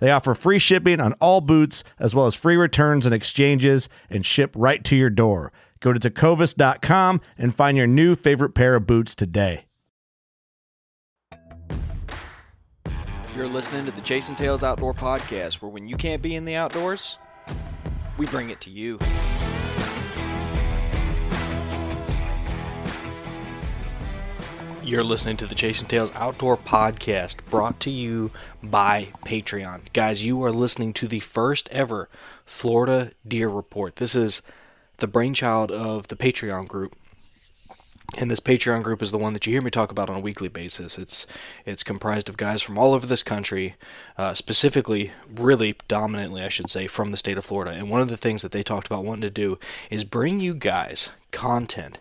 They offer free shipping on all boots, as well as free returns and exchanges, and ship right to your door. Go to tecovas.com and find your new favorite pair of boots today. You're listening to the Chasing Tails Outdoor Podcast, where when you can't be in the outdoors, we bring it to you. You're listening to the Chasing Tails Outdoor Podcast, brought to you by Patreon. Guys, you are listening to the first ever Florida Deer Report. This is the brainchild of the Patreon group. And this Patreon group is the one that you hear me talk about on a weekly basis. It's it's comprised of guys from all over this country, uh, specifically, really dominantly, I should say, from the state of Florida. And one of the things that they talked about wanting to do is bring you guys content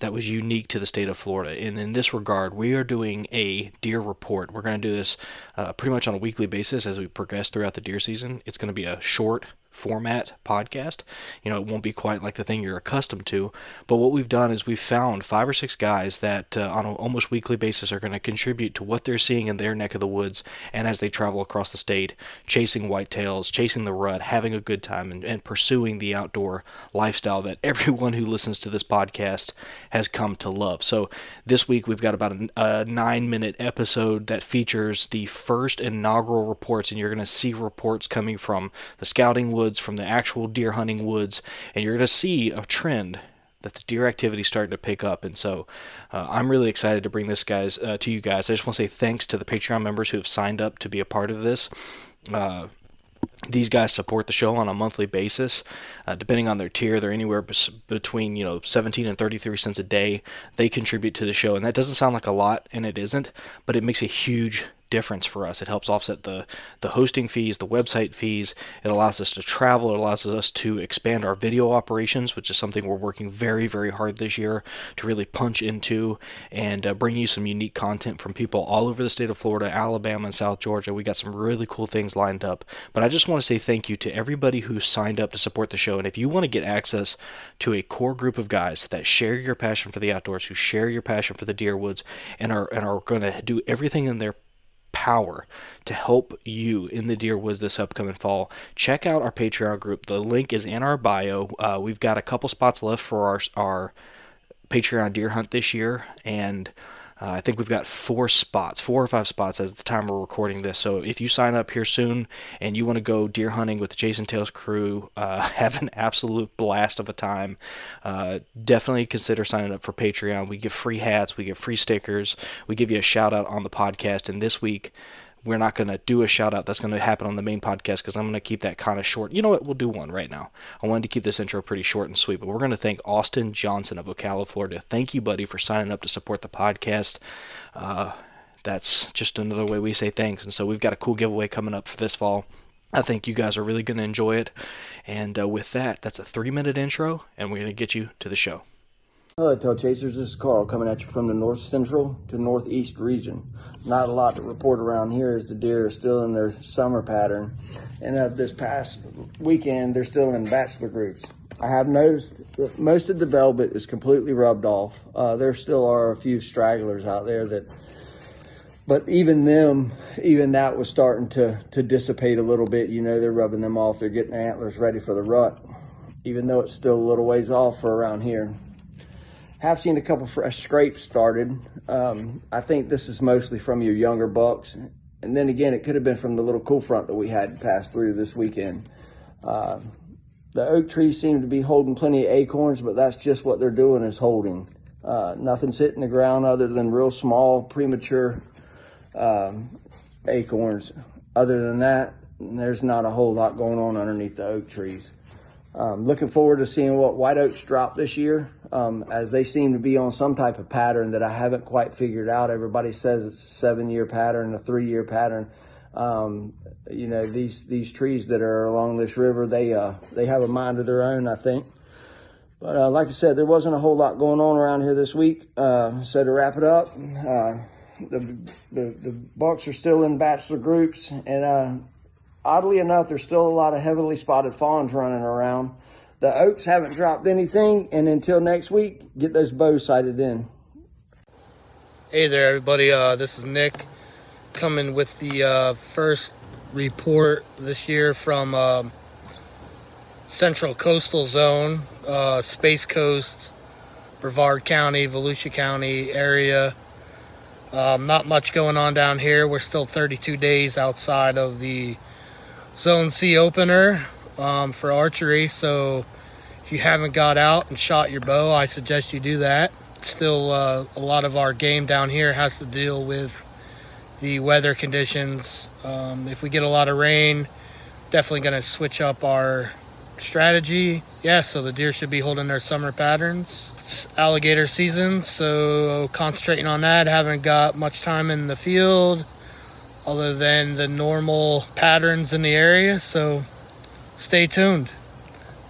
that was unique to the state of Florida. And in this regard, we are doing a deer report. We're going to do this uh, pretty much on a weekly basis as we progress throughout the deer season. It's going to be a short format podcast. You know, it won't be quite like the thing you're accustomed to. But what we've done is we've found five or six guys that uh, on an almost weekly basis are going to contribute to what they're seeing in their neck of the woods and as they travel across the state, chasing whitetails, chasing the rut, having a good time, and, and pursuing the outdoor lifestyle that everyone who listens to this podcast has come to love. So this week we've got about a, a nine minute episode that features the first inaugural reports, and you're going to see reports coming from the scouting woods, from the actual deer hunting woods, and you're going to see a trend that the deer activity is starting to pick up. And so uh, I'm really excited to bring this guys uh, to you guys. I just want to say thanks to the Patreon members who have signed up to be a part of this. Uh, these guys support the show on a monthly basis. Uh, depending on their tier, they're anywhere between you know 17 and 33 cents a day. They contribute to the show, and that doesn't sound like a lot, and it isn't, but it makes a huge difference for us. It helps offset the the hosting fees, the website fees. It allows us to travel. It allows us to expand our video operations, which is something we're working very very hard this year to really punch into and uh, bring you some unique content from people all over the state of Florida, Alabama, and South Georgia. We got some really cool things lined up. But I just want to say thank you to everybody who signed up to support the show. And if you want to get access to a core group of guys that share your passion for the outdoors, who share your passion for the deer woods, and are and are going to do everything in their power to help you in the deer woods this upcoming fall, check out our Patreon group. The link is in our bio. Uh, we've got a couple spots left for our our Patreon deer hunt this year, and uh, I think we've got four spots, four or five spots at the time we're recording this. So if you sign up here soon and you want to go deer hunting with the Chasing Tails crew, uh, have an absolute blast of a time, uh, definitely consider signing up for Patreon. We give free hats, we give free stickers, we give you a shout out on the podcast. And this week, we're not going to do a shout out that's going to happen on the main podcast because I'm going to keep that kind of short. You know what? We'll do one right now. I wanted to keep this intro pretty short and sweet, but we're going to thank Austin Johnson of Ocala, Florida. Thank you, buddy, for signing up to support the podcast. Uh, that's just another way we say thanks. And so we've got a cool giveaway coming up for this fall. I think you guys are really going to enjoy it. And uh, with that, that's a three minute intro, and we're going to get you to the show. Hello, Tail Chasers. This is Carl coming at you from the north central to northeast region. Not a lot to report around here as the deer are still in their summer pattern. And uh, this past weekend, they're still in bachelor groups. I have noticed that most of the velvet is completely rubbed off. Uh, there still are a few stragglers out there that, but even them, even that was starting to to dissipate a little bit. You know, they're rubbing them off. They're getting antlers ready for the rut, even though it's still a little ways off for around here. Have seen a couple fresh scrapes started. Um, I think this is mostly from your younger bucks, and then again, it could have been from the little cool front that we had passed through this weekend. Uh, the oak trees seem to be holding plenty of acorns, but that's just what they're doing is holding. Uh, nothing's hitting the ground other than real small, premature um, acorns. Other than that, there's not a whole lot going on underneath the oak trees. Um, looking forward to seeing what white oaks drop this year, um, as they seem to be on some type of pattern that I haven't quite figured out. Everybody says it's a seven-year pattern, a three-year pattern. Um, you know these these trees that are along this river, they uh, they have a mind of their own, I think. But uh, like I said, there wasn't a whole lot going on around here this week. Uh, so to wrap it up, uh, the, the the bucks are still in bachelor groups, and uh, oddly enough, there's still a lot of heavily spotted fawns running around. The oaks haven't dropped anything, and until next week, get those bows sighted in. Hey there, everybody. Uh, this is Nick coming with the uh, first report this year from um, Central Coastal Zone, uh, Space Coast, Brevard County, Volusia County area. Um, not much going on down here. We're still 32 days outside of the Zone C opener um, for archery. So if you haven't got out and shot your bow, I suggest you do that. Still, uh, a lot of our game down here has to deal with the weather conditions. Um, if we get a lot of rain, definitely going to switch up our strategy. Yeah, so the deer should be holding their summer patterns. It's alligator season, so concentrating on that. Haven't got much time in the field other than the normal patterns in the area, so stay tuned.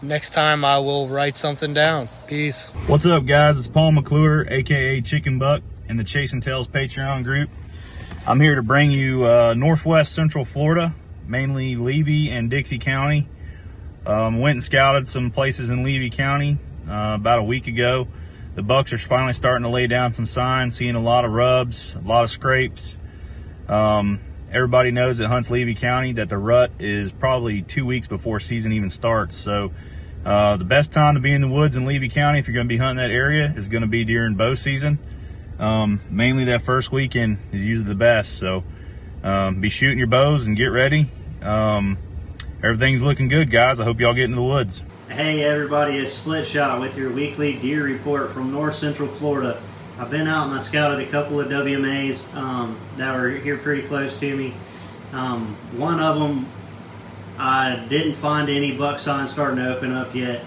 Next time I will write something down. Peace. What's up, guys? It's Paul McClure, aka Chicken Buck, in the Chasing Tails Patreon group. I'm here to bring you uh, Northwest Central Florida, mainly Levy and Dixie County. Um, went and scouted some places in Levy County uh, about a week ago. The bucks are finally starting to lay down some signs, seeing a lot of rubs, a lot of scrapes. Um, everybody knows that hunts Levy County that the rut is probably two weeks before season even starts. So uh, the best time to be in the woods in Levy County if you're going to be hunting that area is going to be during bow season. Um, mainly that first weekend is usually the best. So um, be shooting your bows and get ready. Um, everything's looking good, guys. I hope y'all get in the woods. Hey everybody, it's Split Shot with your weekly deer report from North Central Florida. I've been out and I scouted a couple of WMAs um, that were here pretty close to me. Um, one of them, I didn't find any buck signs starting to open up yet.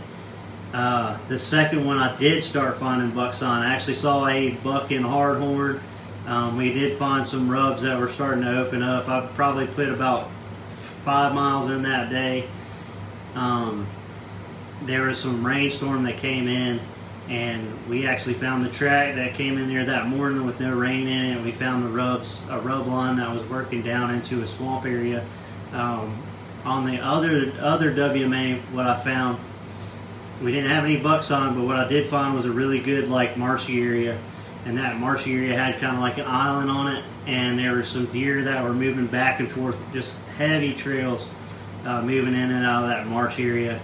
Uh, the second one, I did start finding buck sign. I actually saw a buck in hardhorn. Um, we did find some rubs that were starting to open up. I probably put about five miles in that day. Um, there was some rainstorm that came in, and we actually found the track that came in there that morning with no rain in it. We found the rubs, a rub line that was working down into a swamp area. Um, on the other other WMA, what I found we didn't have any bucks on, but what I did find was a really good like marshy area, and that marshy area had kind of like an island on it, and there were some deer that were moving back and forth, just heavy trails, uh, moving in and out of that marsh area.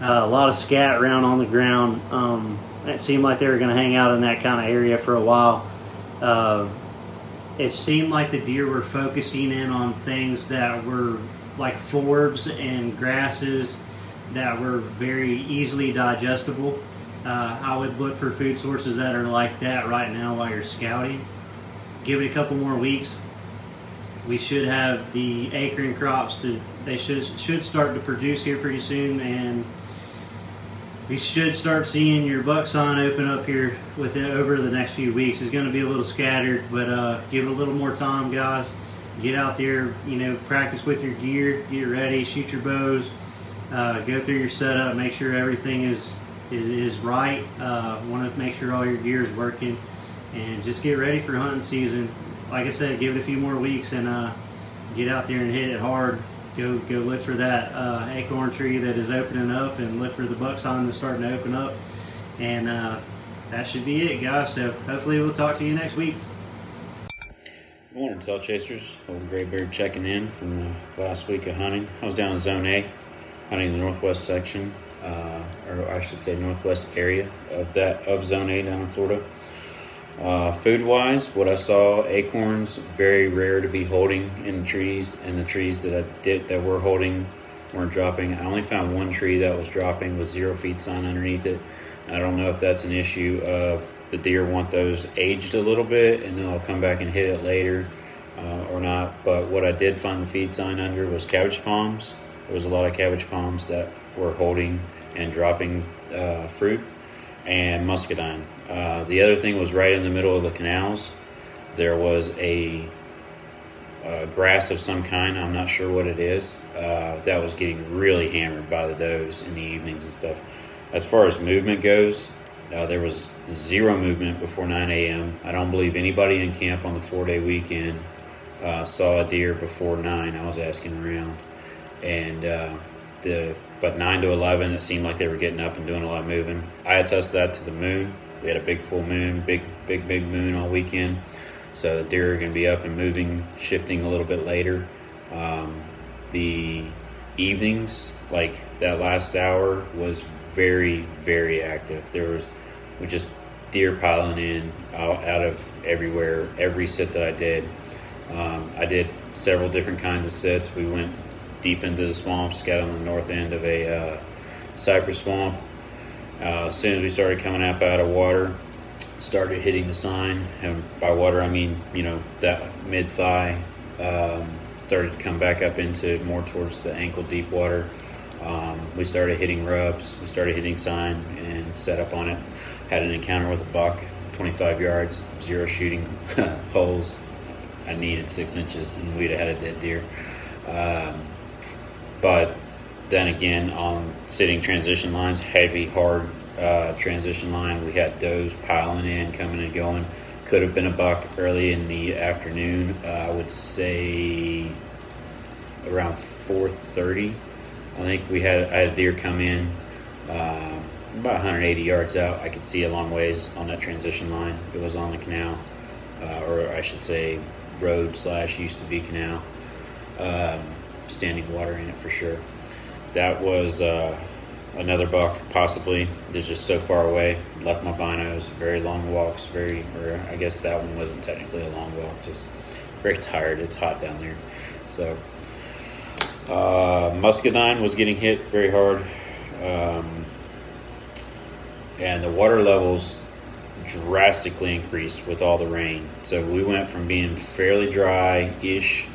Uh, a lot of scat around on the ground. Um, it seemed like they were going to hang out in that kind of area for a while. Uh, it seemed like the deer were focusing in on things that were like forbs and grasses that were very easily digestible. Uh, I would look for food sources that are like that right now while you're scouting. Give it a couple more weeks. We should have the acorn crops to they should should start to produce here pretty soon, and we should start seeing your buck sign open up here within over the next few weeks. It's going to be a little scattered, but uh, give it a little more time, guys. Get out there, you know, practice with your gear, get ready, shoot your bows uh, go through your setup, make sure everything is is, is right. Uh, Want to make sure all your gear is working, and just get ready for hunting season. Like I said, give it a few more weeks and uh, get out there and hit it hard. Go go look for that uh, acorn tree that is opening up, and look for the buck sign that's starting to open up, and uh, that should be it, guys. So hopefully we'll talk to you next week. Morning, tail chasers. Old Graybeard checking in from the last week of hunting. I was down in Zone A, hunting the northwest section, uh, or I should say northwest area of that of Zone A down in Florida. Uh, food wise, what I saw acorns very rare to be holding in trees, and the trees that I did that were holding weren't dropping. I only found one tree that was dropping with zero feet sign underneath it. I don't know if that's an issue of the deer want those aged a little bit and then I'll come back and hit it later uh, or not. But what I did find the feed sign under was cabbage palms. There was a lot of cabbage palms that were holding and dropping uh, fruit and muscadine. Uh, the other thing was right in the middle of the canals. There was a, a grass of some kind. I'm not sure what it is. Uh, that was getting really hammered by the does in the evenings and stuff. As far as movement goes, uh, there was zero movement before 9 a.m. I don't believe anybody in camp on the four day weekend uh, saw a deer before 9. I was asking around. And uh, the but 9 to 11, it seemed like they were getting up and doing a lot of moving. I attest that to the moon. We had a big full moon, big, big, big moon all weekend. So the deer are going to be up and moving, shifting a little bit later. Um, the evenings, like that last hour, was very, very active. There was, we just deer piling in out, out of everywhere. Every sit that I did, um, I did several different kinds of sits. We went deep into the swamps, got on the north end of a uh, cypress swamp. Uh, as soon as we started coming up out of water, started hitting the sign, and by water I mean you know that mid thigh. Um, started to come back up into more towards the ankle deep water. Um, we started hitting rubs, we started hitting sign and set up on it. Had an encounter with a buck, 25 yards, zero shooting holes. I needed six inches, and we'd have had a dead deer. Um, but then again, on sitting transition lines, heavy, hard uh, transition line, we had those piling in, coming and going. Could have been a buck early in the afternoon. Uh, I would say around 4:30. I think we had I had a deer come in uh, about 180 yards out. I could see a long ways on that transition line. It was on the canal, uh, or I should say, road slash used to be canal. Um, standing water in it for sure. That was uh, another buck, possibly. It's just so far away. Left my binos. Very long walks. Very, or I guess that one wasn't technically a long walk. Just very tired. It's hot down there. So uh, muscadine was getting hit very hard, um, and the water levels drastically increased with all the rain. So we went from being fairly dry-ish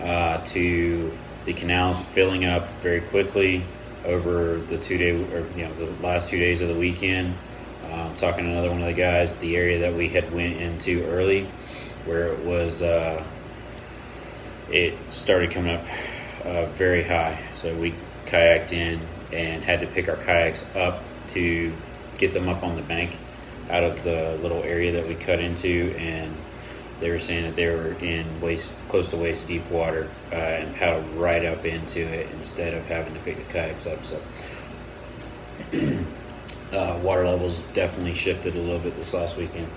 uh, to the canals filling up very quickly over the two day or you know the last two days of the weekend. Um, talking to another one of the guys, the area that we had went into early, where it was, uh, it started coming up uh, very high. So we kayaked in and had to pick our kayaks up to get them up on the bank out of the little area that we cut into and they were saying that they were in waist close to waist deep water uh, and paddled right up into it instead of having to pick the kayaks up. So uh, water levels definitely shifted a little bit this last weekend.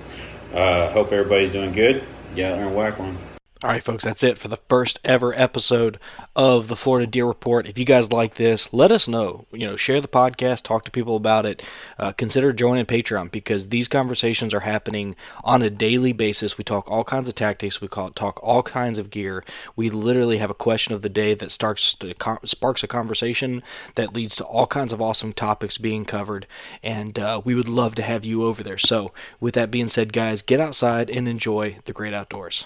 Uh, hope everybody's doing good. Get out and whack one. All right, folks, that's it for the first ever episode of the Florida Deer Report. If you guys like this, let us know. You know, share the podcast, talk to people about it. Uh, consider joining Patreon because these conversations are happening on a daily basis. We talk all kinds of tactics. We talk all kinds of gear. We literally have a question of the day that starts sparks a conversation that leads to all kinds of awesome topics being covered. And uh, we would love to have you over there. So, with that being said, guys, get outside and enjoy the great outdoors.